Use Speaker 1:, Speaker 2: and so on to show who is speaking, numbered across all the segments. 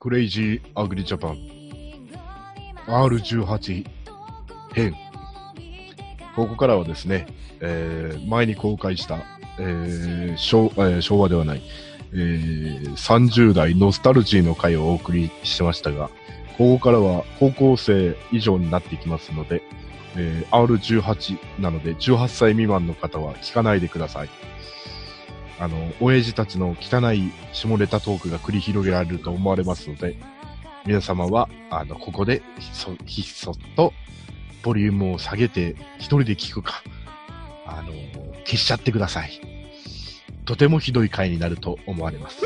Speaker 1: クレイジーアグリジャパン R18 編。ここからはですね、えー前に公開した、えー昭えー昭和ではない、えー30代ノスタルジーの回をお送りしてましたが、ここからは高校生以上になっていきますので、えー R18 なので18歳未満の方は聞かないでください。あの、親父たちの汚い下ネタトークが繰り広げられると思われますので、皆様は、あの、ここでひっそ、ひっそっと、ボリュームを下げて、一人で聞くか、あの、消しちゃってください。とてもひどい回になると思われます。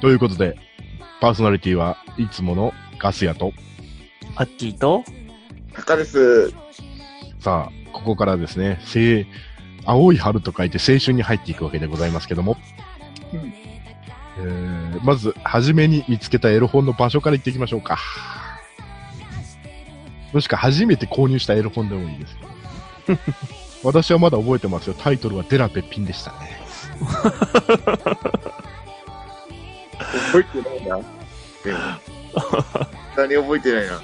Speaker 1: ということで、パーソナリティはいつものガスヤと、
Speaker 2: アッキーと、
Speaker 3: タカです。
Speaker 1: さあ、ここからですね、青青い春と書いて青春に入っていくわけでございますけども、
Speaker 3: うん
Speaker 1: えーまず、初めに見つけたエロ本の場所から行っていきましょうか。もしくは初めて購入したエロ本でもいいです。私はまだ覚えてますよ。タイトルはデラペッピンでしたね。
Speaker 3: 覚えてないな。で も何覚えてないな。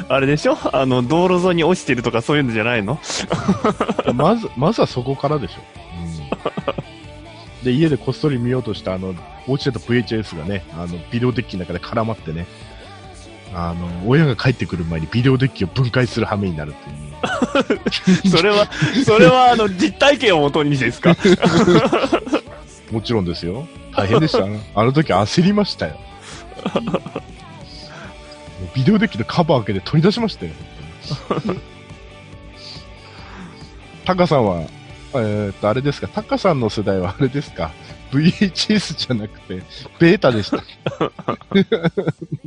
Speaker 2: あれでしょ？あの、道路沿いに落ちてるとかそういうのじゃないの？
Speaker 1: まず、まずはそこからでしょ。うん、で、家でこっそり見ようとした、あの、落ちてた VHS がね、あの、ビデオデッキの中で絡まってね、あの、親が帰ってくる前にビデオデッキを分解する羽目になるっていう。
Speaker 2: それは、それはあの、実体験をもとにですか？
Speaker 1: もちろんですよ。大変でした。あの時焦りましたよ。ビデオデッキのカバー開けて取り出しましたよ。タカさんは、えーっと、あれですか、タカさんの世代はあれですか、VHS じゃなくて、ベータでした。
Speaker 3: い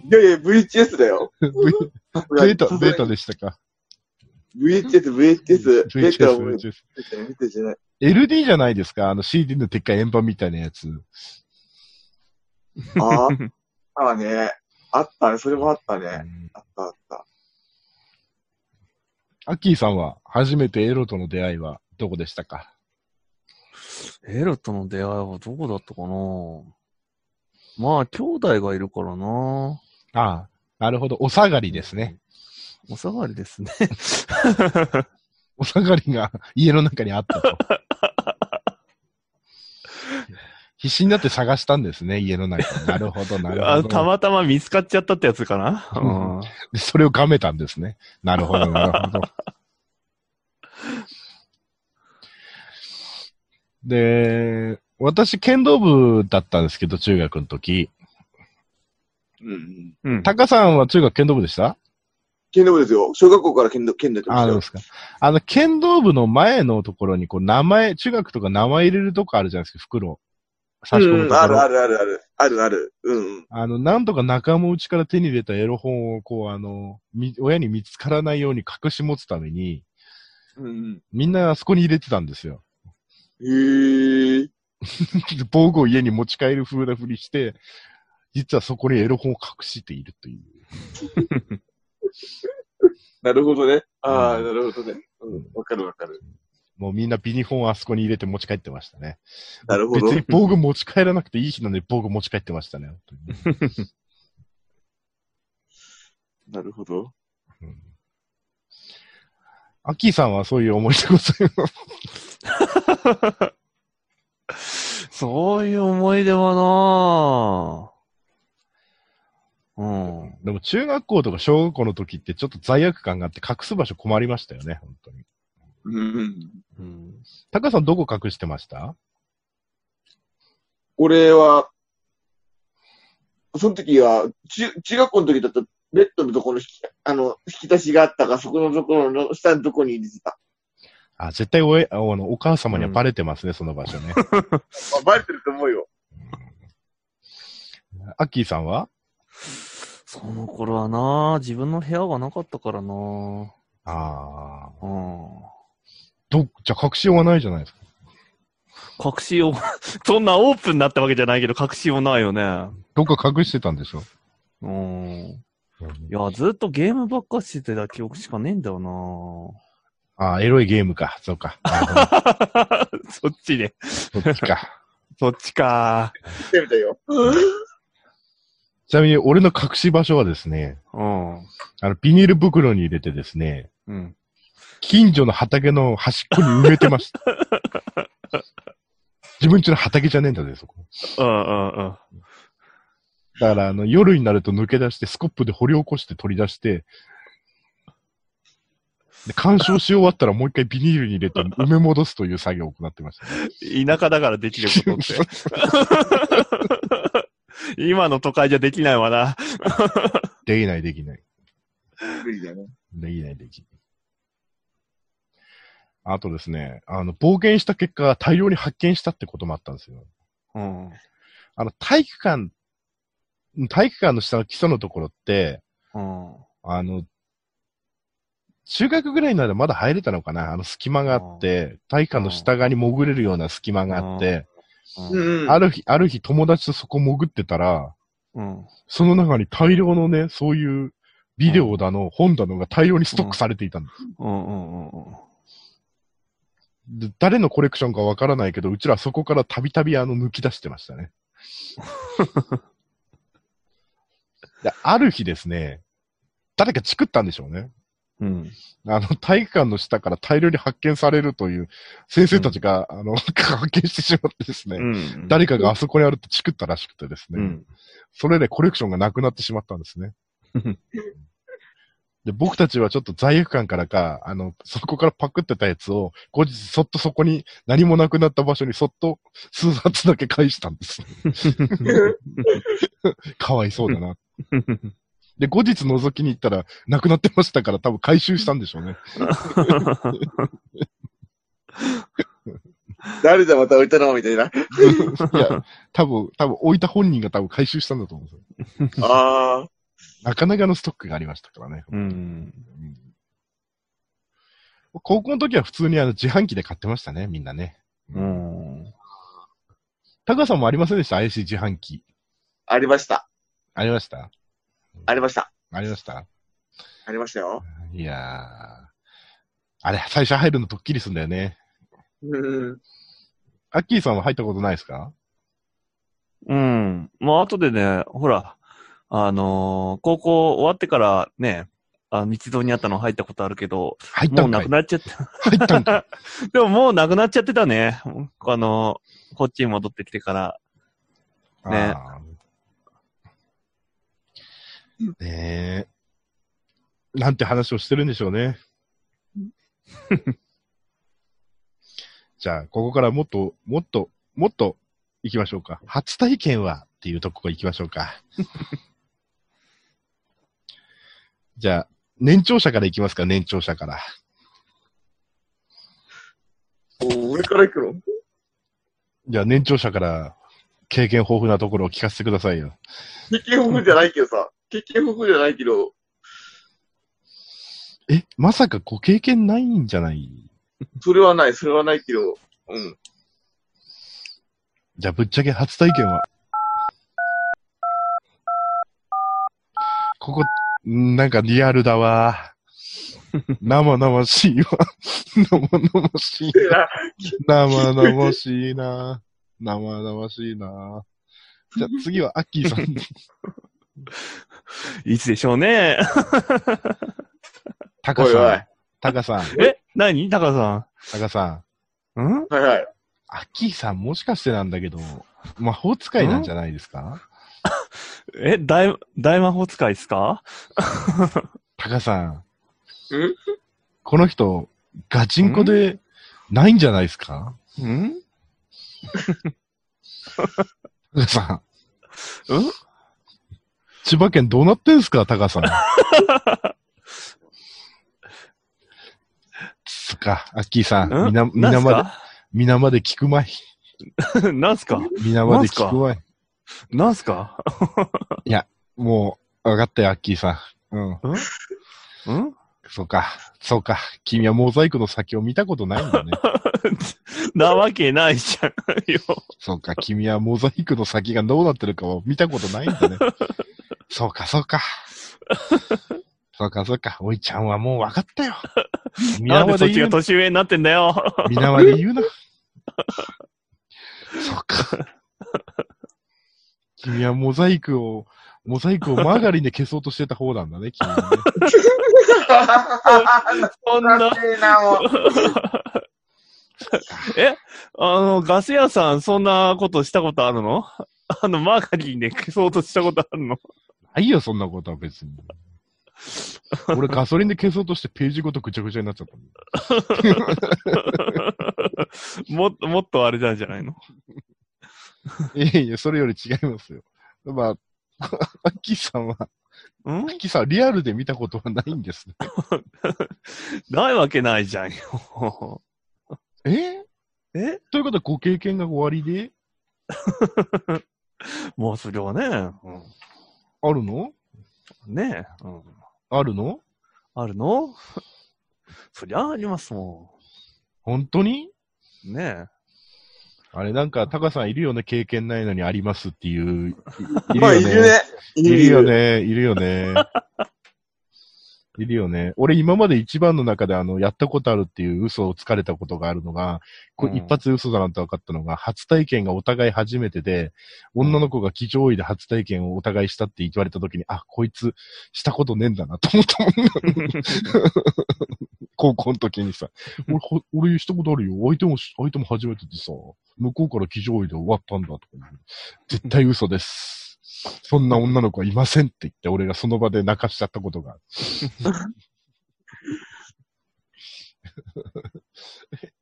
Speaker 3: やいや、VHS だよ。
Speaker 1: V ベータ、ベータでしたか
Speaker 3: ？VHS、VHS。ベータ
Speaker 1: VHS、VHS。
Speaker 3: て見てじゃない。
Speaker 1: LD じゃないですか、あの CD のでっかい円盤みたいなやつ。
Speaker 3: ああ、あね。あったね。それもあったね。
Speaker 1: うん
Speaker 3: あったあった。
Speaker 1: アッキーさんは、初めてエロとの出会いはどこでしたか？
Speaker 2: エロとの出会いはどこだったかな？まあ、兄弟がいるからな
Speaker 1: ああ、なるほど。お下がりですね。。
Speaker 2: お下がりですね。
Speaker 1: お下がりが家の中にあったと。必死になって探したんですね、家の中に。なるほど、なるほど。
Speaker 2: あたまたま見つかっちゃったってやつかな？
Speaker 1: うんでそれをがめたんですね。なるほど、なるほど。で、私、剣道部だったんですけど、中学の時。
Speaker 3: うん。
Speaker 2: うん。
Speaker 1: タカさんは中学剣道部でした？
Speaker 3: 剣道部ですよ。小学校から剣道、剣道
Speaker 1: で。すか。あの、剣道部の前のところに、こう、名前、中学とか名前入れるとこあるじゃないですか、袋。差し込む
Speaker 3: うん、
Speaker 1: ところ。
Speaker 3: あるあるあるある。あるある。うん。
Speaker 1: あの、なんとか仲間内から手に入れたエロ本を、こう、あの、み親に見つからないように隠し持つために、
Speaker 3: うん。
Speaker 1: みんなあそこに入れてたんですよ。
Speaker 3: へー。
Speaker 1: で 防具を家に持ち帰る風なふりして、実はそこにエロ本を隠しているという。
Speaker 3: なるほどね。ああ、
Speaker 1: うん
Speaker 3: なるほどね。うん。わかるわかる。
Speaker 1: もうみんなビニフォンをあそこに入れて持ち帰ってましたね。
Speaker 3: なるほど
Speaker 1: 別。に防具持ち帰らなくていい日なんで防具持ち帰ってましたね。本当に
Speaker 3: なるほど。
Speaker 1: うんアッキーさんはそういう思い出ございます？
Speaker 2: そういう思い出はなうん。
Speaker 1: でも中学校とか小学校の時ってちょっと罪悪感があって隠す場所困りましたよね、本当に。
Speaker 3: うん。
Speaker 2: うん。
Speaker 1: タカさんどこ隠してました？
Speaker 3: 俺は、その時は、中、中学校の時だと、ベッドのところの引き、あの、引き出しがあったから、そこのところの下のところに入れてた。
Speaker 1: あ、絶対おえあのお母様にはバレてますね、その場所ね。
Speaker 3: あ、バレてると思うよ。
Speaker 1: アッキーさんは？
Speaker 2: その頃はな自分の部屋がなかったからな
Speaker 1: ああ。
Speaker 2: うん。
Speaker 1: ど、じゃあ隠しようがないじゃないですか。
Speaker 2: 隠しよう、そんなオープンになったわけじゃないけど、隠しようないよね。
Speaker 1: どっか隠してたんでしょ？
Speaker 2: うん。いや、ずっとゲームばっかしてた記憶しかねえんだよな
Speaker 1: ああ、エロいゲームか。そうか。
Speaker 2: そっちで。
Speaker 1: そっちか。
Speaker 2: そっちか。
Speaker 3: ってみたよ。
Speaker 1: ちなみに俺の隠し場所はですね、
Speaker 2: うん。
Speaker 1: あの、ビニール袋に入れてですね、
Speaker 2: うん。
Speaker 1: 近所の畑の端っこに埋めてました。自分家の畑じゃねえんだぜ、そこ。
Speaker 2: うんうんうん。
Speaker 1: だから、あの、夜になると抜け出して、スコップで掘り起こして取り出して、で、干渉し終わったらもう一回ビニールに入れて埋め戻すという作業を行ってました、ね。
Speaker 2: 田舎だからできることって。今の都会じゃできないわな。
Speaker 1: できない、できない。
Speaker 3: 無理だね。
Speaker 1: できない、できない。あとですね、あの、冒険した結果、大量に発見したってこともあったんですよ。
Speaker 2: うん。
Speaker 1: あの、体育館、体育館の下の基礎のところって、
Speaker 2: うん。
Speaker 1: あの、中学ぐらいならまだ入れたのかな？あの隙間があって、体育館の下側に潜れるような隙間があって、
Speaker 3: うんうん。
Speaker 1: ある日、ある日友達とそこ潜ってたら、
Speaker 2: うん。
Speaker 1: その中に大量のね、そういうビデオだの、本だのが大量にストックされていたんです。
Speaker 2: うんうんうん
Speaker 1: で誰のコレクションかわからないけど、うちらそこからたびたびあの抜き出してましたね。である日ですね、誰かチクったんでしょうね。
Speaker 2: うん。
Speaker 1: あの、体育館の下から大量に発見されるという、先生たちが、あの、発見してしまってですね、
Speaker 2: うん。
Speaker 1: 誰かがあそこにあるってチクったらしくてですね、
Speaker 2: うん。
Speaker 1: それでコレクションがなくなってしまったんですね。で、僕たちはちょっと罪悪感からか、あの、そこからパクってたやつを、後日そっとそこに何もなくなった場所にそっと数冊だけ返したんです。かわいそうだな。で、後日覗きに行ったら、なくなってましたから多分回収したんでしょうね。
Speaker 3: 誰だまた置いたのみたいな。
Speaker 1: いや、多分、多分置いた本人が多分回収したんだと思うんですよ。
Speaker 3: ああ。
Speaker 1: なかなかのストックがありましたからね。
Speaker 2: うん。
Speaker 1: うん高校の時は普通にあの自販機で買ってましたね、みんなね。
Speaker 2: うん。
Speaker 1: タカさんもありませんでした ?IC 自販機。
Speaker 3: ありました。
Speaker 1: ありました？
Speaker 3: ありました。
Speaker 1: ありました？
Speaker 3: ありましたよ。
Speaker 1: いやー。あれ、最初入るのドッキリすんだよね。
Speaker 3: うん。
Speaker 1: アッキーさんは入ったことないですか？
Speaker 2: うん。まあ、後でね、ほら、あのー高校終わってからね、あ道沿いにあったの入ったことあるけど、
Speaker 1: 入ったかい
Speaker 2: くなっちゃって、
Speaker 1: 入ったんかい
Speaker 2: でももうなくなっちゃってたね。あのーこっちに戻ってきてから。ね
Speaker 1: ねえ。なんて話をしてるんでしょうね。じゃあ、ここからもっと、もっと、もっと行きましょうか。初体験はっていうとこ行きましょうか。じゃあ、年長者から行きますか、年長者から。
Speaker 3: お上から行くの？
Speaker 1: じゃあ、年長者から経験豊富なところを聞かせてくださいよ。
Speaker 3: 経験豊富じゃないけどさ。経験豊富じゃないけど、
Speaker 1: え、まさかご経験ないんじゃない？
Speaker 3: それはない、それはないけど、うん。
Speaker 1: じゃあ、ぶっちゃけ初体験はここ、んなんかリアルだわ。生々しいわ。生々しい。生々しいな。生々しいな。じゃあ次はアッキーさん。
Speaker 2: いつでしょうね。
Speaker 1: タカさん。タカさん。
Speaker 2: え何？高さ
Speaker 1: タカさん。
Speaker 2: んん？
Speaker 3: はいはい。
Speaker 1: アッキーさんもしかしてなんだけど、魔法使いなんじゃないですか？
Speaker 2: え、大、大魔法使いですか？
Speaker 1: タカさん。
Speaker 3: ん？
Speaker 1: この人、ガチンコでないんじゃないですか？
Speaker 2: ん？
Speaker 1: タカさん。
Speaker 2: うん？
Speaker 1: 千葉県どうなってんすか、タカさん。つか、アッキーさん。みな、み
Speaker 2: な
Speaker 1: まで、
Speaker 2: す
Speaker 1: みなまで聞くまい。
Speaker 2: か なんすか？
Speaker 1: みなまで聞くまい。
Speaker 2: なんすか？
Speaker 1: もう、わかったよ、アッキーさん。うん。
Speaker 2: ん？
Speaker 1: そうか、そうか。君はモザイクの先を見たことないんだね。
Speaker 2: なわけないじゃんよ。
Speaker 1: そうか、君はモザイクの先がどうなってるかを見たことないんだね。そうか、そうか。そうか、そうか。おいちゃんはもう分かったよ。皆まで言うな。
Speaker 2: 年上になってんだよ。
Speaker 1: 皆まで言うな。そうか。君はモザイクを、モザイクをマーガリンで消そうとしてた方なんだね、君はね。
Speaker 2: そんな。え？あの、ガス屋さん、そんなことしたことあるの？あの、マーガリンで消そうとしたことあるの？
Speaker 1: ないよ、そんなことは別に。俺ガソリンで消そうとしてページごとぐちゃぐちゃになっちゃったもん。
Speaker 2: もっと、もっとあれなんじゃないの？
Speaker 1: いやいや、それより違いますよ。まあ、アッキーさんは、
Speaker 2: ん？
Speaker 1: アッキーさんはリアルで見たことはないんですね。
Speaker 2: ないわけないじゃん。よ。
Speaker 1: え？
Speaker 2: え？
Speaker 1: ということはご経験が終わりで？
Speaker 2: もうそれはね、
Speaker 1: あるの？
Speaker 2: うん、ねえ、うん、
Speaker 1: あるの？
Speaker 2: あるの？そりゃありますも
Speaker 1: 本当に？
Speaker 2: ん。ね
Speaker 1: あれなんか、タカさんいるよね、経験ないのにありますっていう。い
Speaker 3: る。ね。い
Speaker 1: いるよ。ね、いるよね。いるよね。俺今まで一番の中であの、やったことあるっていう嘘をつかれたことがあるのが、こ一発で嘘だなんて分かったのが、初体験がお互い初めてで、女の子が騎乗位で初体験をお互いしたって言われた時に、あ、こいつしたことねえんだなと思ったもん。高校の時にさ、俺ほ、俺したことあるよ。相手も、相手も初めてでさ、向こうから騎乗位で終わったんだとか言う。絶対嘘です。そんな女の子はいませんって言って、俺がその場で泣かしちゃったことがある。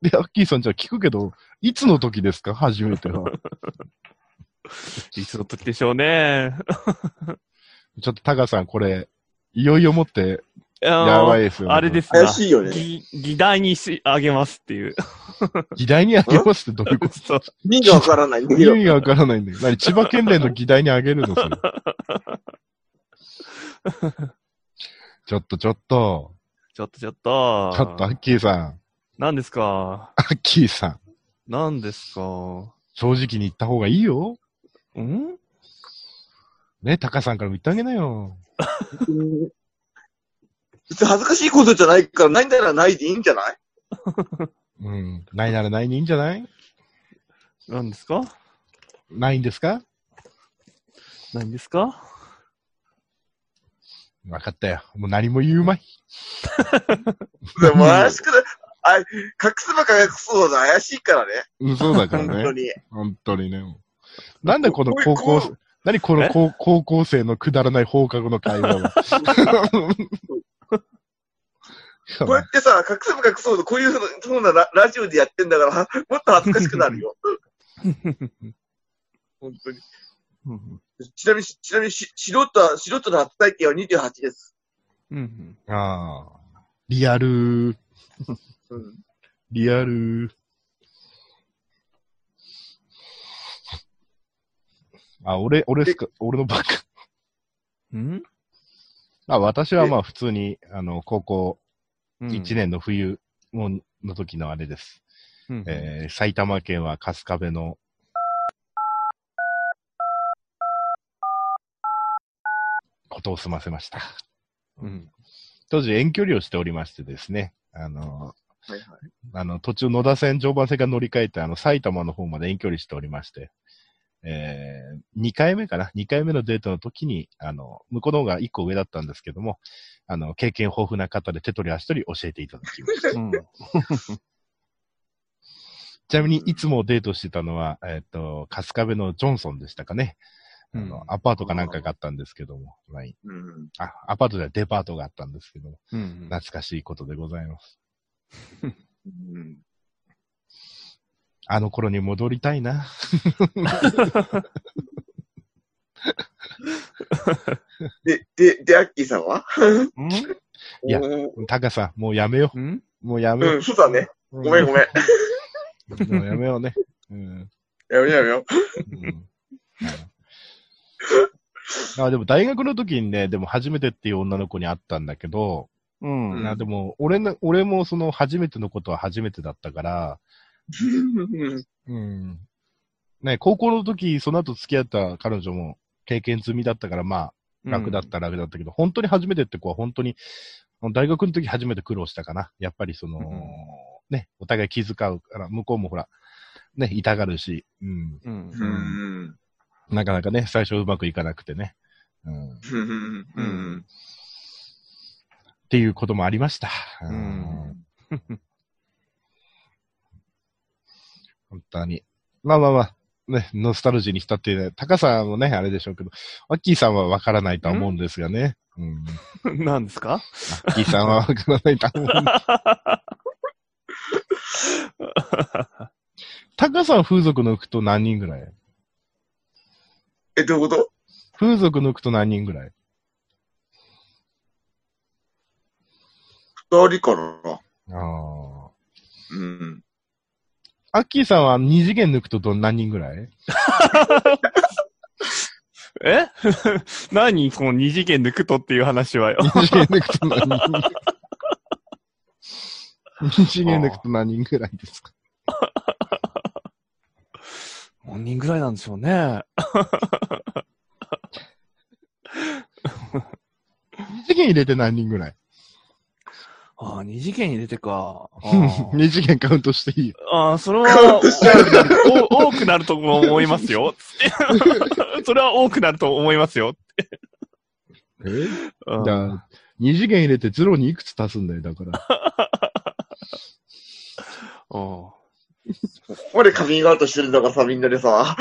Speaker 1: で、アッキーさんじゃあ聞くけど、いつの時ですか？初めては。
Speaker 2: いつの時でしょうね。
Speaker 1: ちょっとタカさんこれ、いよいよもって、
Speaker 2: や
Speaker 1: やばいですよね。
Speaker 2: あれです
Speaker 3: 怪しいよね。
Speaker 2: 議議題にし、あげますっていう。
Speaker 1: 議題にあげますってどういうこと？
Speaker 3: 意味がわからないんだけど。
Speaker 1: 意味がわからないんだけど。何千葉県連の議題にあげるのそれ。ちょっとちょっと、
Speaker 2: ちょっとちょっと。
Speaker 1: ちょっとアッキーさん、
Speaker 2: 何ですか？
Speaker 1: アッキーさん、
Speaker 2: 何ですか？
Speaker 1: 正直に言った方がいいよ。
Speaker 2: ん？
Speaker 1: ね、タカさんからも言ってあげなよ。
Speaker 3: 別に恥ずかしいことじゃないから、ないならないでいいんじゃない？
Speaker 1: うん。ないならないにいいんじゃない？
Speaker 2: 何ですか？
Speaker 1: ないんですか？
Speaker 2: 何ですか？
Speaker 1: わかったよ。もう何も言うまい。
Speaker 3: でも怪しくない？あ、隠せば隠すほど怪しいからね。
Speaker 1: うん、そうだから
Speaker 3: 本当
Speaker 1: ね。
Speaker 3: に。
Speaker 1: 本当にね。なんでこの高校、何この高高校生のくだらない放課後の会話は？
Speaker 3: こうやってさ、隠せば隠すほど、こういうふうなふうなララジオでやってんだから、は もっと恥ずかしくなるよ。本当に。
Speaker 2: うん
Speaker 3: ちなみに、ちなみにし、素人は、素人の初体験は28です。
Speaker 2: うん。
Speaker 1: ああ。リアル、
Speaker 3: うん。
Speaker 1: リアル。あ、俺、俺っすか、俺のバカ。
Speaker 2: うん？
Speaker 1: あ、私はまあ普通に、あの、高校
Speaker 2: うん
Speaker 1: 1年の冬もの時のあれです。
Speaker 2: うん
Speaker 1: えー埼玉県は春日部の、ことを済ませました。
Speaker 2: うん。
Speaker 1: 当時遠距離をしておりましてですね、あの、
Speaker 3: はいはい。
Speaker 1: あの、途中野田線、常磐線が乗り換えて、あの、埼玉の方まで遠距離しておりまして、えー、2回目かな ?2 回目のデートの時に、あの、向こうの方が1個上だったんですけども、あの、経験豊富な方で手取り足取り教えていただきました。
Speaker 2: うん。
Speaker 1: ちなみに、いつもデートしてたのは、えっ、と、春日部のジョンソンでしたかね。あの、
Speaker 2: うん
Speaker 1: アパートかなんかがあったんですけども、はい。
Speaker 3: うん。
Speaker 1: あ、アパートではデパートがあったんですけども、
Speaker 2: うん。
Speaker 1: 懐かしいことでございます。
Speaker 3: うん。
Speaker 1: あの頃に戻りたいな。
Speaker 3: で、で、で、アッキーさんは？
Speaker 2: うん？
Speaker 1: いや
Speaker 3: うん
Speaker 1: タカさん、もうやめよ
Speaker 2: う。
Speaker 1: もうやめよ
Speaker 3: うん、そうだね。
Speaker 1: う。
Speaker 3: ごめんごめん。
Speaker 1: ん。もうやめようね。うん。
Speaker 3: やめようやめよ
Speaker 1: うんあでも大学の時にね、でも初めてっていう女の子に会ったんだけど、
Speaker 2: うん。
Speaker 3: うん
Speaker 1: あでも俺の、俺もその初めてのことは初めてだったから、
Speaker 3: う。
Speaker 1: うん。ね、高校の時、その後付き合った彼女も経験済みだったから、まあ、楽だったら楽だったけど、本当に初めてって子は本当に、大学の時初めて苦労したかな。やっぱりその、
Speaker 2: うん
Speaker 1: ね、お互い気遣うから、向こうもほら、ね、痛がるし、うん。
Speaker 2: うん。
Speaker 3: うん。
Speaker 1: なかなかね、最初うまくいかなくてね。うん。っ
Speaker 3: うんうん。
Speaker 1: ていうこともありました。
Speaker 2: う
Speaker 1: うん
Speaker 2: ん。
Speaker 1: 本当に。まあまあまあ、ね、ノスタルジーに浸っていない。タカさんもね、あれでしょうけど、アッキーさんはわからないとは思うんですがね。うん。
Speaker 2: 何ですか？
Speaker 1: アッキーさんはわからないとは思うんです。タカさん風俗抜くと何人ぐらい？
Speaker 3: え、どういうこと？
Speaker 1: 風俗抜くと何人ぐらい？
Speaker 3: 二人かな
Speaker 1: ああ。
Speaker 3: うん。
Speaker 1: アッキーさんは二次元抜くとど何人ぐらい？
Speaker 2: え？何この二次元抜くとっていう話はよ。
Speaker 1: 二次元抜くと何？人二次元抜くと何人ぐらいですか？
Speaker 2: 何人ぐらいなんでしょうね。
Speaker 1: 二次元入れて何人ぐらい？
Speaker 2: ああ、二次元に出てか。
Speaker 1: 二次元カウントしていいよ。
Speaker 2: あー、それは多くなるお多くなると思いますよ。それは多くなると思いますよ。
Speaker 1: え？
Speaker 2: うん
Speaker 1: じゃあ、二次元入れてゼロにいくつ足すんだよ、だから。
Speaker 2: うん
Speaker 3: ここでカミングアウトしてるんだからさ、みんなでさ。
Speaker 1: ああ。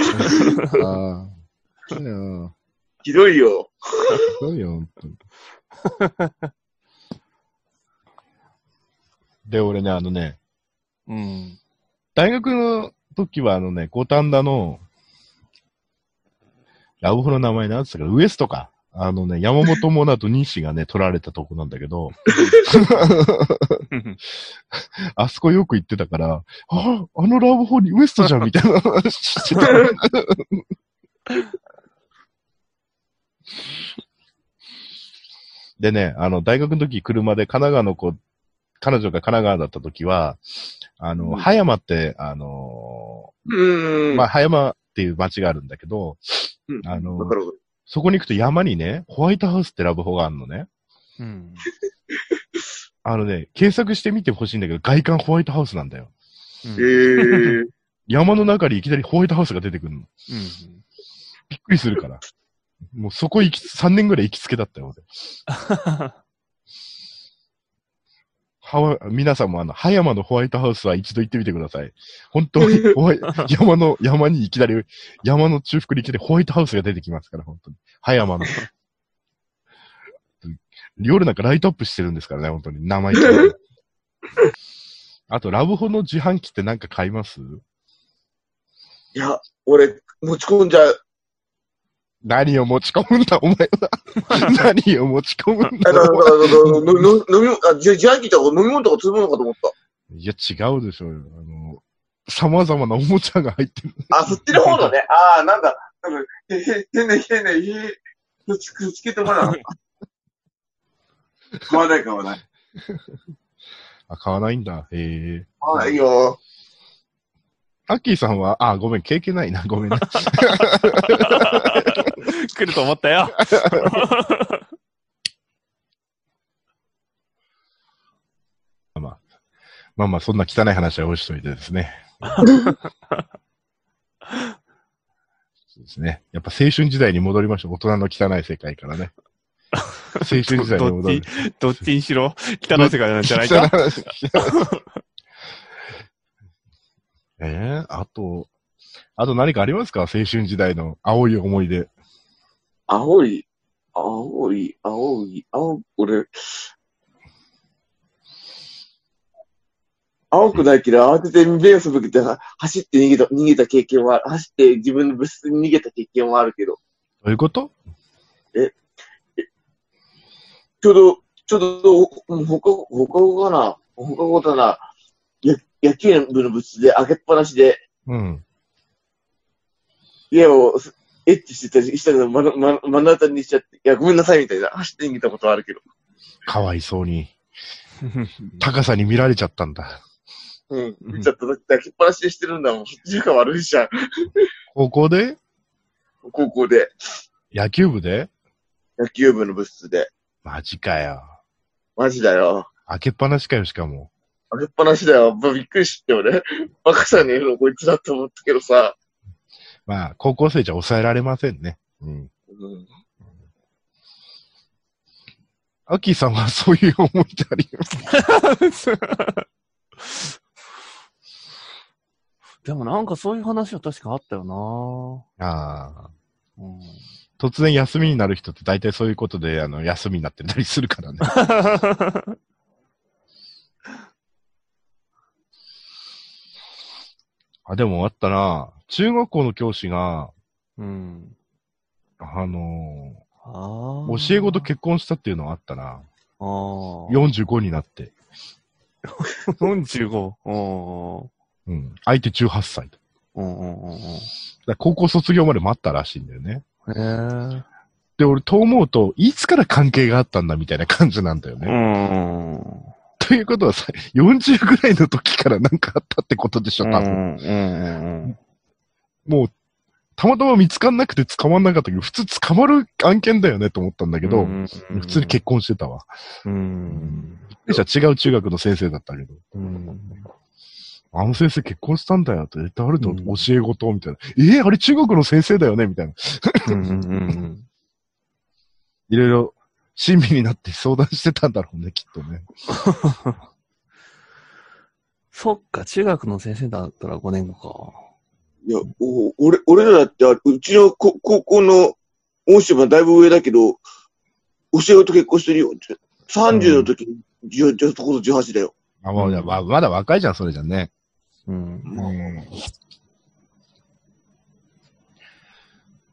Speaker 1: いやー
Speaker 3: ひどいよ。
Speaker 1: すごいよ、本当に。で、俺ね、あのね、
Speaker 2: うん。
Speaker 1: 大学の時はあのね、五反田の、ラブホの名前なんつったか、ウエストか。あのね、山本モナと西がね、取られたとこなんだけど、あそこよく行ってたから、あ、あのラブホにウエストじゃんみたいな話してた。でね、あの、大学の時車で神奈川の子、彼女が神奈川だった時は、あの、
Speaker 3: うん
Speaker 1: 葉山って、あの
Speaker 3: うん。
Speaker 1: まあ、葉山っていう町があるんだけど、
Speaker 3: うん
Speaker 1: あのそこに行くと山にね、ホワイトハウスってラブホがあるのね。
Speaker 2: うん。
Speaker 1: あのね、検索してみてほしいんだけど、外観ホワイトハウスなんだよ。
Speaker 3: えー。
Speaker 1: 山の中にいきなりホワイトハウスが出てくるの。
Speaker 2: うん
Speaker 1: びっくりするから。もうそこ行き、3年ぐらい行きつけだったよ、俺。皆さんもあの、葉山のホワイトハウスは一度行ってみてください。本当に、山の、山にいきなり、山の中腹にいきなりホワイトハウスが出てきますから、本当に。葉山の。夜なんかライトアップしてるんですからね、本当に。生意気なあと、ラブホの自販機ってなんか買います？
Speaker 3: いや、俺、持ち込んじゃう。
Speaker 1: 何を持ち込むんだ、お前は。何を持ち込むん
Speaker 3: あ
Speaker 1: だ。
Speaker 3: 飲み物、あ、じゃ自販機とか飲み物とか積むのかと思った。
Speaker 1: いや、違うでしょうよ。あの、様々なおもちゃが入ってる。
Speaker 3: あ、そっちの方のね。ああ、なんだ。多分、へ、へ、へね、へね、へ、くっつくっつけてもらう。買わない買わない。
Speaker 1: あ、買わないんだ。へえ。
Speaker 3: はいよ。
Speaker 1: アッキーさんは、あ、ごめん、経験ないな。ごめんね。
Speaker 2: 来ると思ったよ。
Speaker 1: まあまあ、そんな汚い話は置いといてですね。そうですね。やっぱ青春時代に戻りましょう。大人の汚い世界からね。青春時代に戻る。
Speaker 2: どっち？にしろ？汚い世界なんじゃないか？
Speaker 1: 汚い話。えー、あと、あと何かありますか？青春時代の青い思い出。
Speaker 3: 青い、青い、青い、青、俺、青くないけど、慌てて目を背けては走って逃げた、逃げた経験は、走って自分の部室に逃げた経験はあるけど、
Speaker 1: どういうこと？
Speaker 3: ちょうど、ちょうど、うん放課後、放課後かな？放課後だな。や野球部の部室で開けっぱなしで、
Speaker 1: うん。
Speaker 3: 家をエッチしてたりしたけど、まの当たりにしちゃって、いや、ごめんなさいみたいな、走って逃げたことはあるけど。
Speaker 1: かわいそうに。高さに見られちゃったんだ。
Speaker 3: うん。見ちゃった。だって開けっぱなしでしてるんだもん。そっちが悪いじゃん。
Speaker 1: 高校で？
Speaker 3: 高校で、
Speaker 1: 野球部で？
Speaker 3: 野球部の部室で。
Speaker 1: マジかよ。
Speaker 3: マジだよ。
Speaker 1: 開けっぱなしかよ、しかも。
Speaker 3: 開けっぱなしだよ。まあびっくりして、俺。バカさねえの、こいつだって思ったけどさ。
Speaker 1: まあ、高校生じゃ抑えられませんね。うん。
Speaker 3: うん
Speaker 1: アッキーさんはそういう思いってあります。
Speaker 2: でもなんかそういう話は確かあったよな
Speaker 1: ああ。
Speaker 2: うん。
Speaker 1: 突然休みになる人って大体そういうことで、あの、休みになってたりするからね。あ、でもあったな。中学校の教師が、
Speaker 2: うん。
Speaker 1: あの
Speaker 2: あ
Speaker 1: ー教え子と結婚したっていうのはあったな。
Speaker 2: ああ。
Speaker 1: 45になって。
Speaker 2: 45。うん。
Speaker 1: うん。相手18歳。
Speaker 2: うんうんうんうん。
Speaker 1: ら高校卒業まで待ったらしいんだよね。
Speaker 2: へえ。
Speaker 1: で、俺、と思うと、いつから関係があったんだみたいな感じなんだよ
Speaker 2: う
Speaker 1: ね。
Speaker 2: ん。
Speaker 1: ということはさ、40ぐらいの時からなんかあったってことでしょ、多分。
Speaker 2: うんうん
Speaker 1: もう、たまたま見つかんなくて捕まんなかったけど、普通捕まる案件だよねと思ったんだけど、普通に結婚してたわ。
Speaker 2: うん。
Speaker 1: じゃ違う中学の先生だったけど、
Speaker 2: うん。
Speaker 1: あの先生結婚したんだよって言ってあると
Speaker 2: うん
Speaker 1: 教え子と、みたいな。えー、あれ中国の先生だよねみたいな。
Speaker 2: うんうんうん。
Speaker 1: いろいろ、親身になって相談してたんだろうね、きっとね。
Speaker 2: そっか、中学の先生だったら5年後
Speaker 3: いや、お俺、俺らだってうちのこ高校の恩師はだいぶ上だけど、教え子と結婚してるよ。30の時に、じゅじゅそこそ18だよ。
Speaker 1: あ、まだ、ままだ若いじゃん、それじゃね。
Speaker 2: か。うん。
Speaker 1: うん。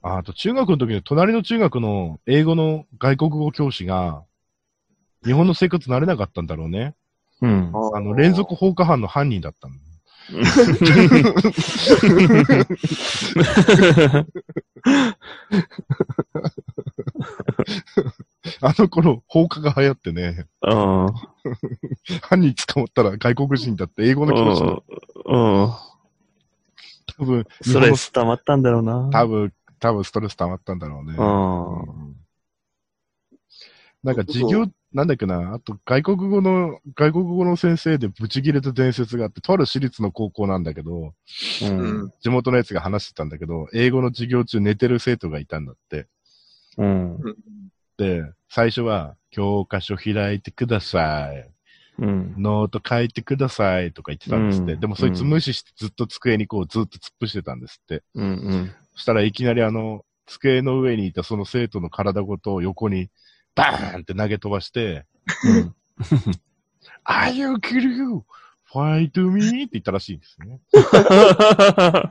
Speaker 1: ああと、中学の時の隣の中学の英語の外国語教師が、日本の生活慣れなかったんだろうね。
Speaker 2: うん。
Speaker 1: あの、連続放火犯の犯人だったの。あの頃、放火が流行ってね、
Speaker 2: うん。
Speaker 1: 犯人捕まったら外国人だって英語の教師だ
Speaker 2: うん。
Speaker 1: 多分、
Speaker 2: ストレス溜まったんだろうな。
Speaker 1: 多分、多分ストレス溜まったんだろうね。
Speaker 2: うん。
Speaker 1: うんなんか授業、なんだっけな、あと外国語の、外国語の先生でブチギレた伝説があって、とある私立の高校なんだけど、
Speaker 2: う。
Speaker 3: うんん。
Speaker 1: 地元のやつが話してたんだけど、英語の授業中寝てる生徒がいたんだって。
Speaker 2: うん。
Speaker 1: で、最初は、教科書開いてください。
Speaker 2: うん。
Speaker 1: ノート書いてくださいとか言ってたんですって。
Speaker 2: うん
Speaker 1: でもそいつ無視してずっと机にこうずっと突っ伏してたんですって。
Speaker 2: うん。うん。
Speaker 1: そしたらいきなりあの、机の上にいたその生徒の体ごと横にバーンって投げ飛ばして、
Speaker 2: うん。
Speaker 1: I will kill you! Fight me! って言ったらしいんですね。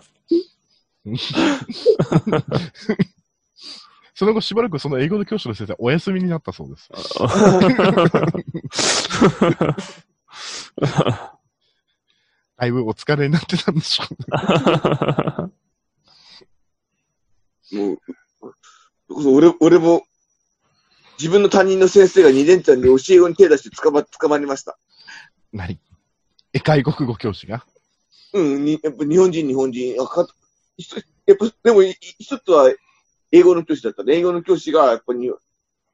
Speaker 1: その後しばらくその英語の教師の先生お休みになったそうです。だいぶお疲れになってたんでしょうね。
Speaker 3: もう、こそ俺、俺も、自分の担任の先生が2年間に教え子に手出して捕ま、捕まりました。
Speaker 1: 何？え、外国語教師が？
Speaker 3: うん、にやっぱ日本人、日本人。あかやっぱ、でも、一つは英語の教師だったね。英語の教師が、やっぱり、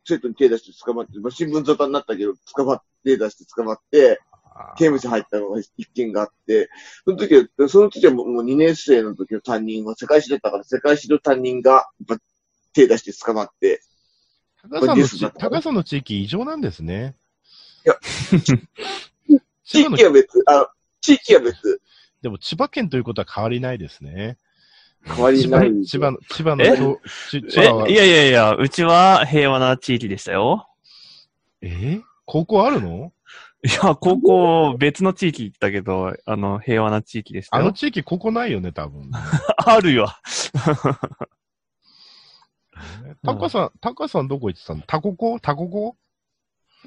Speaker 3: 生徒に手出して捕まって、まあ、新聞沙汰になったけど、捕まって、手出して捕まって、刑務所入ったのが一件があって、その時は、その時はもうもう2年生の時の担任は世界史だったから、世界史の担任が、やっぱ手出して捕まって、
Speaker 1: 高さんの高さんの地域異常なんですね。
Speaker 3: いや 地域は別、あ、地域は別。
Speaker 1: でも千葉県ということは変わりないですね。
Speaker 3: 変わりない。
Speaker 1: 千葉の、千葉の千葉は
Speaker 2: え、いやいやいや、うちは平和な地域でしたよ。
Speaker 1: え？高校あるの？
Speaker 2: いや、高校別の地域行ったけど、あの、平和な地域でしたよ。
Speaker 1: あの地域ここないよね、多分。
Speaker 2: あるよ。
Speaker 1: タカさん、タカさんどこ行ってたの？タココ？タココ？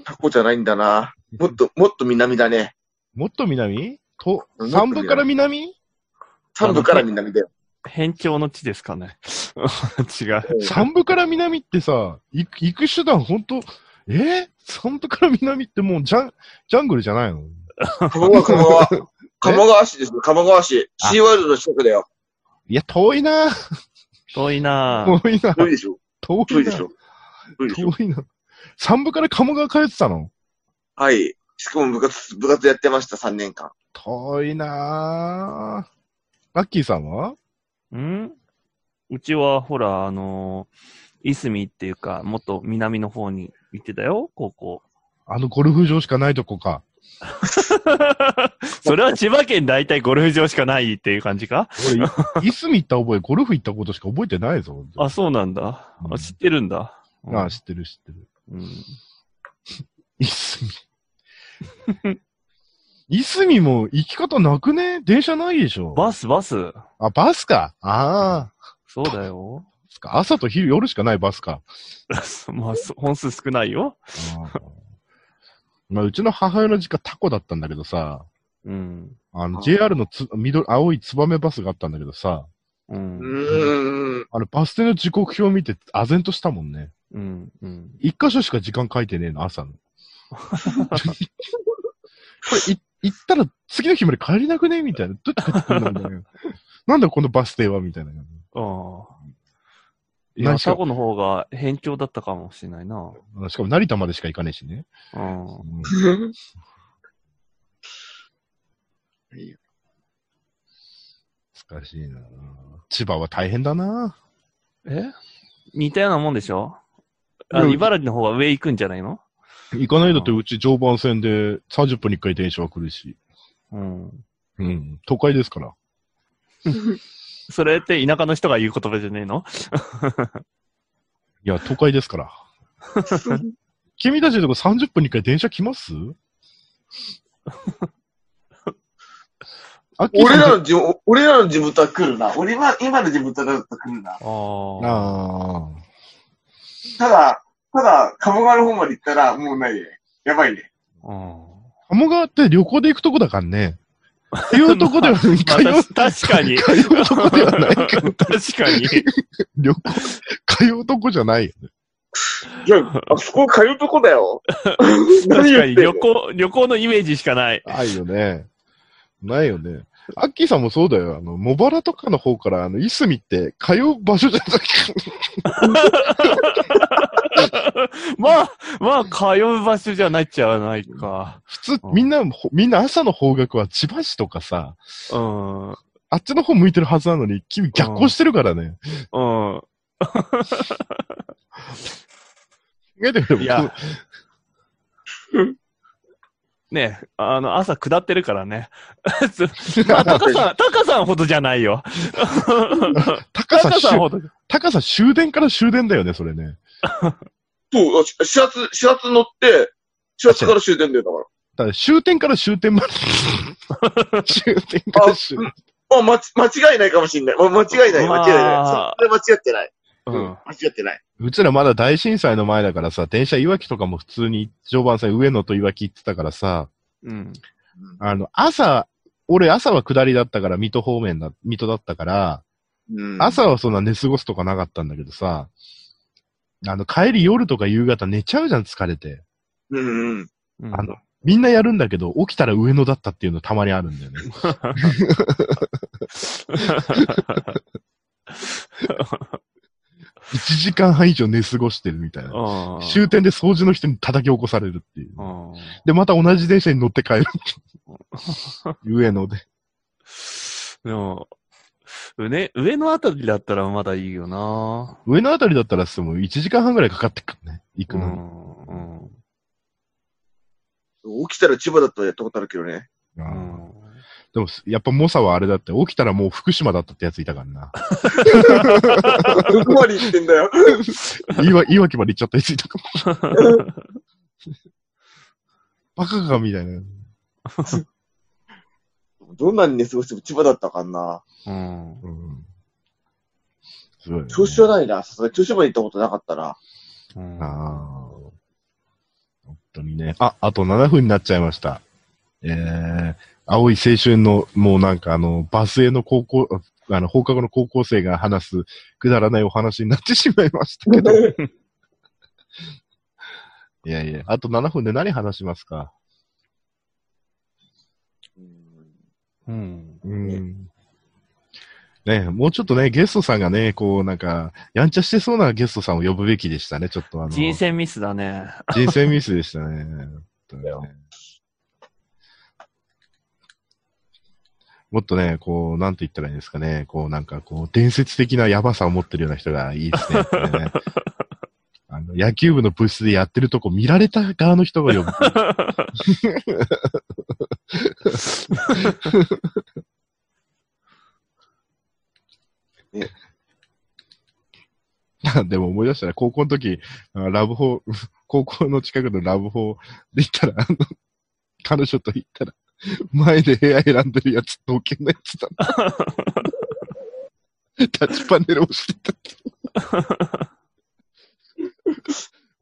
Speaker 3: タコじゃないんだな。もっと、もっと南だね。
Speaker 1: もっと南？と、
Speaker 3: もっと南
Speaker 1: 三部から南？
Speaker 3: 三部から南だよ。
Speaker 2: 辺境の地ですかね。違う。
Speaker 1: 三部から南ってさ、行く行く手段ほんと、え？三部から南ってもうジャン、ジャングルじゃないの？
Speaker 3: 鴨川、鴨川。鴨川市ですね、鴨川市。
Speaker 1: あ
Speaker 3: シーワールドの近くだよ。
Speaker 1: いや、遠いな
Speaker 2: 遠いなぁ。
Speaker 1: 遠いな
Speaker 3: 遠いでしょ
Speaker 1: 遠いな
Speaker 3: 遠いでしょ遠いでしょ
Speaker 1: 遠いな三部から鴨川通ってたの？
Speaker 3: はい。しかも部活、部活やってました、3年間。
Speaker 1: 遠いなぁ。ラッキーさんは？
Speaker 2: ん？うちは、ほら、あのー、いすみっていうか、もっと南の方に行ってたよ、高校。
Speaker 1: あのゴルフ場しかないとこか。
Speaker 2: それは千葉県大体ゴルフ場しかないっていう感じか？
Speaker 1: 俺、い いすみ行った覚え、ゴルフ行ったことしか覚えてないぞ。
Speaker 2: あ、そうなんだ。
Speaker 1: うん
Speaker 2: あ知ってるんだ。うん
Speaker 1: あ、知ってる知ってる。
Speaker 2: うん。
Speaker 1: いすみ。いすみも行き方なくね？電車ないでしょ
Speaker 2: バス、バス。
Speaker 1: あ、バスか。ああ。
Speaker 2: そうだよ。
Speaker 1: そっか？朝と昼、夜しかないバスか。
Speaker 2: まあ、そ本数少ないよ。
Speaker 1: あーまあ、うちの母親の実家タコだったんだけどさ、
Speaker 2: うん。
Speaker 1: あの、JR のつ緑、青いツバメバスがあったんだけどさ、
Speaker 2: うん。
Speaker 3: うーん。
Speaker 1: あの、バス停の時刻表を見て、唖然としたもんね。
Speaker 2: うん。うん。
Speaker 1: 一箇所しか時間書いてねえの、朝の。これ、い、行ったら次の日まで帰れなくね？みたいな。どうやって帰ってくるんだよ。なんだこのバス停は？みたいな。
Speaker 2: ああ。いや、タコの方が偏重だったかもしれないな。
Speaker 1: しかも成田までしか行かねえしね。
Speaker 2: うん。
Speaker 1: うん 難しいな千葉は大変だな
Speaker 2: え？似たようなもんでしょ？あ
Speaker 1: うん
Speaker 2: 茨城の方が上行くんじゃないの？
Speaker 1: 行かないだってうち常磐線で30分に1回電車は来るし。
Speaker 2: うん。
Speaker 1: うん。都会ですから。
Speaker 2: それって田舎の人が言う言葉じゃねえの？
Speaker 1: いや、都会ですから。君たちのとこ30分に1回電車来ます？
Speaker 3: 俺らの地元、俺らの地元は来るな。俺今、今の地元だと来るな。
Speaker 2: ああ。
Speaker 1: ああ。
Speaker 3: ただ、ただ、鴨川の方まで行ったら、もうないね。やばいね。
Speaker 2: うん。
Speaker 1: 鴨川って旅行で行くとこだからね。通うとこでは、
Speaker 2: 確かに。
Speaker 1: 通うとこではないけど、
Speaker 2: 確かに。
Speaker 1: 旅行、通うとこじゃないよね。
Speaker 3: いや、あそこ通うとこだよ。
Speaker 2: 確かに旅行、旅行のイメージしかない。
Speaker 1: ないよね。ないよね。アッキーさんもそうだよ。あの、茂原とかの方から、あの、いすみって通う場所じゃなく
Speaker 2: まあ、まあ、通う場所じゃないっちゃないか。
Speaker 1: 普通
Speaker 2: う、ん
Speaker 1: みんな、ほみんな朝の方角は千葉市とかさ、
Speaker 2: うん。うん。
Speaker 1: あっちの方向いてるはずなのに、君逆行してるからね。考えてみれば
Speaker 2: いや、ねあの、朝下ってるからね。まあ、タカさん、タカさんほどじゃないよ。
Speaker 1: 高さ
Speaker 2: タカさんほど。
Speaker 1: 高さ終電から終電だよね、それね。
Speaker 3: そう、始発、始発乗って、始発から終点だよ、だから。
Speaker 1: だから終点から終点まで。終点から終点。
Speaker 3: あ、まち、間違いないかもしんない。ま間違いない、間違いない。
Speaker 2: まあ
Speaker 3: それ間違ってない。
Speaker 2: う
Speaker 3: うんん。間違ってない。
Speaker 1: うちらまだ大震災の前だからさ、電車いわきとかも普通に常磐線上野といわき行ってたからさ、
Speaker 2: うん。
Speaker 1: あの、朝、俺朝は下りだったから、水戸方面だ、水戸だったから、
Speaker 3: うん。
Speaker 1: 朝はそんな寝過ごすとかなかったんだけどさ、あの、帰り夜とか夕方寝ちゃうじゃん、疲れて。
Speaker 3: うんうん。
Speaker 2: うん
Speaker 1: あの、みんなやるんだけど、起きたら上野だったっていうのたまにあるんだよね。1時間半以上寝過ごしてるみたいな。
Speaker 2: うん
Speaker 1: 終点で掃除の人に叩き起こされるっていう。
Speaker 2: うん
Speaker 1: で、また同じ電車に乗って帰る。上野で。
Speaker 2: でも、上、上のあたりだったらまだいいよな
Speaker 1: 上野あたりだったらしても1時間半ぐらいかかってくるね。行く
Speaker 2: う
Speaker 1: のに。
Speaker 3: 起きたら千葉だったらやったことあるけどね。
Speaker 1: でも、やっぱ猛者はあれだって、起きたらもう福島だったってやついたからな。
Speaker 3: どこまで行ってんだよ。
Speaker 1: いわ、いわきまで行っちゃったやついたかも。バカかみたいな。
Speaker 3: どんなに寝過ごしても千葉だったかんな。
Speaker 2: うん。
Speaker 1: うん。すごい、ね。
Speaker 3: 調子はないな。さすがに調子まで行ったことなかったな。
Speaker 2: うん
Speaker 1: ああ。本当にね。あ、あと7分になっちゃいました。えー、青い青春の、もうなんかあの、バスへの高校、あの、放課後の高校生が話す、くだらないお話になってしまいましたけど。いやいや、あと7分で何話しますか？
Speaker 2: うん。
Speaker 1: うん。ねもうちょっとね、ゲストさんがね、こうなんか、やんちゃしてそうなゲストさんを呼ぶべきでしたね、ちょっとあの。
Speaker 2: 人選ミスだね。
Speaker 1: 人生ミスでしたね。ねもっとね、こう、なんて言ったらいいんですかね。こう、なんか、こう、伝説的なヤバさを持ってるような人がいいですね。ねあの野球部の部室でやってるとこ見られた側の人が呼ぶ。
Speaker 3: ね
Speaker 1: でも思い出したら、高校の時、あラブホ、高校の近くのラブホで行ったら、あの、彼女と行ったら、前で部屋選んでるやつ、同居のやつだな。タッチパネル押してた。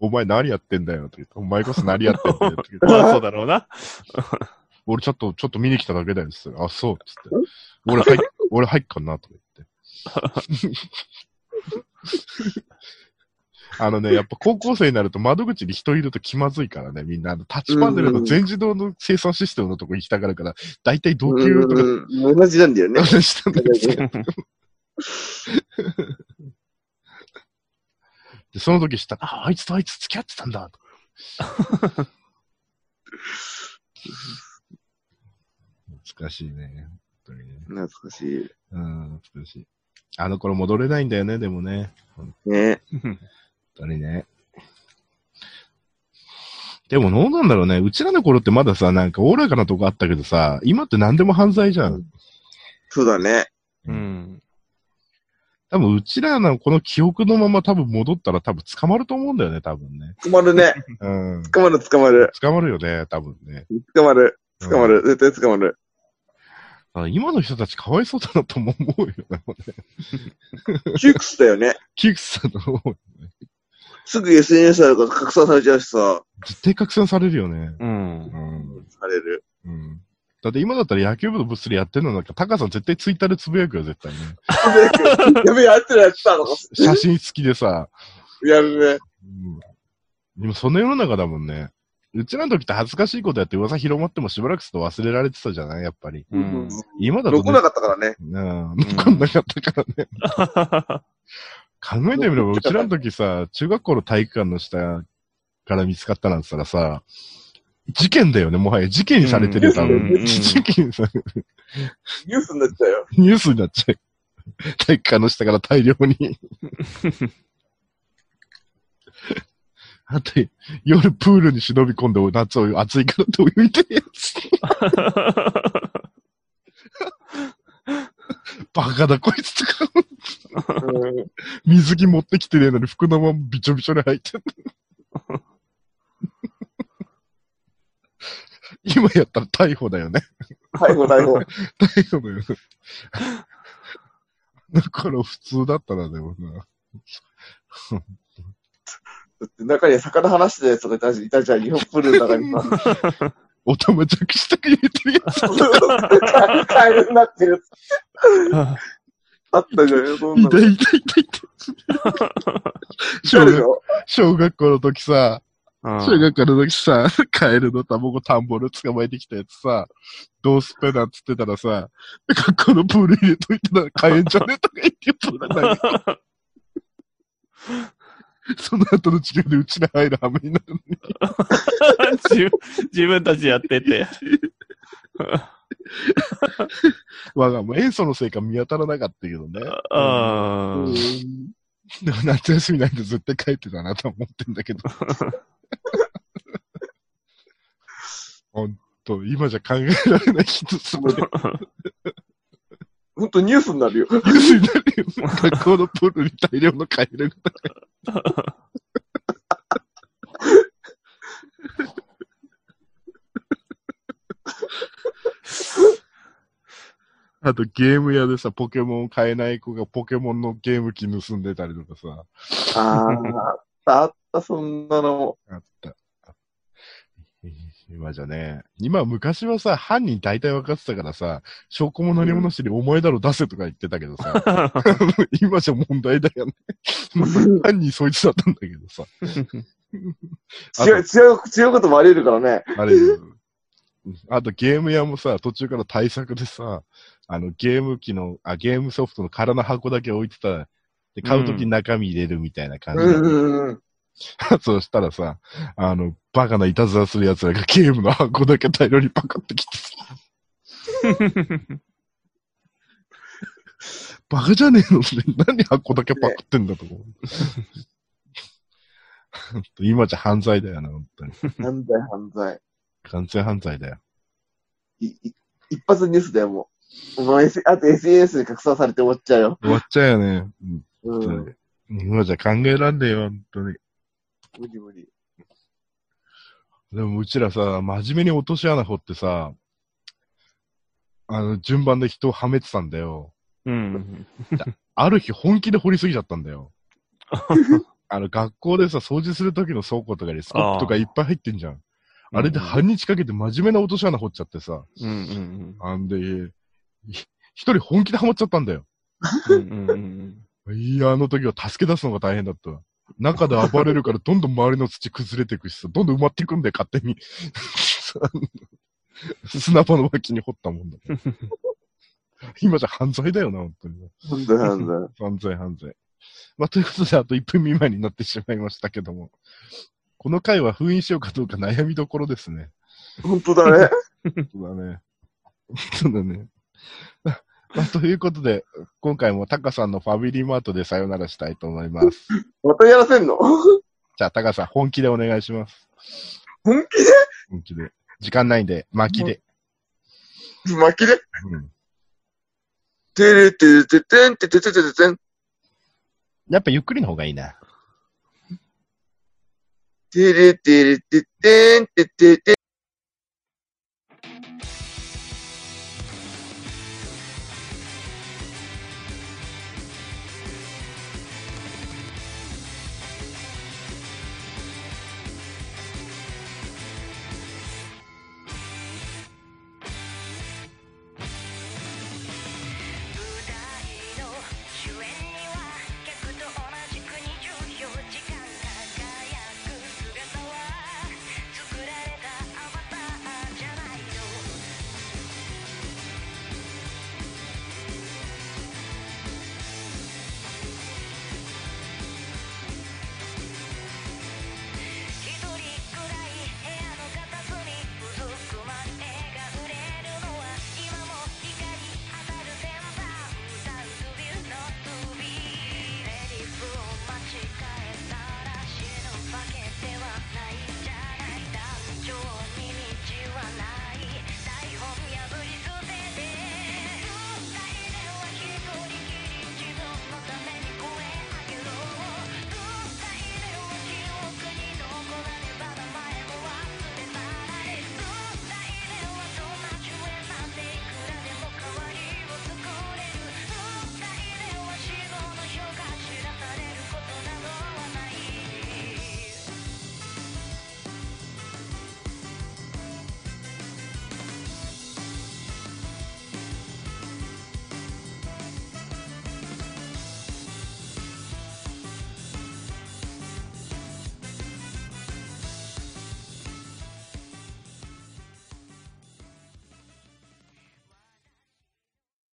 Speaker 1: お前何やってんだよって言って、お前こそ何やってんだよって言って、
Speaker 2: まあそうだろうな。
Speaker 1: 俺ちょっと、ちょっと見に来ただけだよって言ってあ、そうっつって。俺入っ、俺入っかんなとか言って。あのね、やっぱ高校生になると窓口に人いると気まずいからね、みんな。あのタッチパネルの全自動の生産システムのとこ行きたがるから、だいたい同級とか
Speaker 3: 同じなんだよね。
Speaker 1: 話したんですよ。で、その時知ったら、あ、あいつとあいつ付き合ってたんだ。懐かしいね。本当にね。
Speaker 3: 懐かしい。
Speaker 1: うん、懐かしい。あの頃戻れないんだよね、でもね。本
Speaker 3: ね。
Speaker 1: 当にね。でもどうなんだろうね。うちらの頃ってまださ、なんかおおらかなとこあったけどさ、今って何でも犯罪じゃん。
Speaker 3: そうだね。
Speaker 2: うん。
Speaker 1: 多分うちらのこの記憶のまま多分戻ったら多分捕まると思うんだよね、多分ね。
Speaker 3: 捕まるね。
Speaker 1: うん。
Speaker 3: 捕まる、捕まる。
Speaker 1: 捕まるよね、多分ね。
Speaker 3: 捕まる。
Speaker 1: うん
Speaker 3: 捕まる。絶対捕まる。
Speaker 1: あ今の人たちかわいそうだなとも思うよね。
Speaker 3: 窮屈だよね。
Speaker 1: キクさんの方
Speaker 3: すぐ SNS あるから拡散されちゃうしさ。
Speaker 1: 絶対拡散されるよね。
Speaker 2: うん。
Speaker 1: うん。
Speaker 3: される。
Speaker 1: うん。だって今だったら野球部の部室でやってるのなんか、タカさん絶対ツイッターでつぶやくよ、絶対ね。
Speaker 3: やべえ、やってるやつだとか。
Speaker 1: 写真付きでさ。
Speaker 3: やるね。
Speaker 1: うん。今その世の中だもんね。うちらの時って恥ずかしいことやって噂広まってもしばらくすると忘れられてたじゃないやっぱり。
Speaker 2: うん。
Speaker 1: 今だと、
Speaker 3: 残んなかったからね。
Speaker 1: うん。残んなかったからね。考えてみれば、うちらの時さ、中学校の体育館の下から見つかったなんて言ったらさ、事件だよね、もはや。事件にされてるよ、多
Speaker 2: うん
Speaker 1: 分。
Speaker 2: うん
Speaker 1: 事件にされる。
Speaker 3: ニュースになっちゃうよ。
Speaker 1: ニュースになっちゃう。体育館の下から大量に。あと、夜プールに忍び込んで夏を暑いからって泳いでるやつ。バカだこいつとか。
Speaker 3: うん
Speaker 1: 水着持ってきてねえのに服のままびちょびちょに入ってる。今やったら逮捕だよね。
Speaker 3: 逮捕、逮捕。
Speaker 1: 逮捕だよね。だから普通だったらでもな。
Speaker 3: だって中には魚話してたやつがいたじゃん、日本プールの中にさ。
Speaker 1: おたまじゃくしたく入れてるやつ。
Speaker 3: カエルになってるやつ。あったじゃんよ、そんなの。
Speaker 1: 痛い痛い痛い痛い。小学小学校の時さ、
Speaker 2: うん
Speaker 1: 小学校の時さ、カエルの卵田んぼで捕まえてきたやつさ、どうすっぺなんつってたらさ、学校のプール入れといたら買えんじゃねえとか言ってプール投げ その後の授業でうちら入る羽目になるのに。
Speaker 2: 自分自分たちやってて。
Speaker 1: 我がもう塩素のせいか見当たらなかったけどね。
Speaker 2: あ
Speaker 3: うん
Speaker 1: でも夏休みなんて絶対帰ってたなと思ってんだけど。ほんと、今じゃ考えられない人すごい。
Speaker 3: ほんとニュースになるよ。
Speaker 1: ニュースになるよ。学校のプールに大量のカエルが。あとゲーム屋でさ、ポケモン買えない子がポケモンのゲーム機盗んでたりとかさ、
Speaker 3: ああ、あった、あった、そんなのも。
Speaker 1: あった。今じゃね、今昔はさ、犯人大体分かってたからさ、証拠も何もなしにお前だろ出せとか言ってたけどさ、今じゃ問題だよね。犯人そいつだったんだけどさ。あ
Speaker 3: 違う、違う、違うこともあり得るからね。
Speaker 1: あれ、あとゲーム屋もさ、途中から対策でさ、あのゲーム機の、あ、ゲームソフトの空の箱だけ置いてた。で、買うときに中身入れるみたいな感じ
Speaker 3: うんうんうん。
Speaker 1: そうしたらさ、あの、バカないたずらする奴らがゲームの箱だけ大量にパカってきてさ、バカじゃねえのって、何箱だけパクってんだと思う。今じゃ犯罪だよな、本当に。
Speaker 3: 犯罪、犯罪。
Speaker 1: 完全犯罪だよ。
Speaker 3: いい一発ニュースだよ、もう。もう、S、あと SNS で拡散されて終わっちゃうよ。
Speaker 1: 終わっちゃうよね。うん
Speaker 3: うん。
Speaker 1: 今じゃ考えらんねえよ、本当に。
Speaker 3: 無理無理。
Speaker 1: でもうちらさ、真面目に落とし穴掘ってさ、あの、順番で人をはめてたんだよ。
Speaker 2: うん。
Speaker 1: ある日本気で掘りすぎちゃったんだよ。あの、学校でさ、掃除する時の倉庫とかにスコップとかいっぱい入ってんじゃん。あれで半日かけて真面目な落とし穴掘っちゃってさ。
Speaker 2: うんうん
Speaker 1: あんで、い一人本気でハマっちゃったんだよ。
Speaker 2: うん。うんうんうん。
Speaker 1: いや、あの時は助け出すのが大変だったわ。中で暴れるからどんどん周りの土崩れていくしさ、どんどん埋まっていくんだよ、勝手に。砂場の脇に掘ったもんだ。今じゃ犯罪だよな、本当に。
Speaker 3: 犯罪、犯罪。
Speaker 1: 犯罪、犯罪。まあ、ということで、あと1分未満になってしまいましたけども。この回は封印しようかどうか悩みどころですね。
Speaker 3: 本当だね。
Speaker 1: そうだね。そうだね。まあ、ということで、今回もタカさんのファミリーマートでさよならしたいと思います。
Speaker 3: またやらせんの？
Speaker 1: じゃあ、タカさん、本気でお願いします。
Speaker 3: 本気
Speaker 1: 本気で。時間ないんで、巻きで。
Speaker 3: で巻きで？
Speaker 1: うん。
Speaker 3: てれてれててんててててててん。
Speaker 1: やっぱゆっくりの方がいいな。
Speaker 3: てれてれててんててて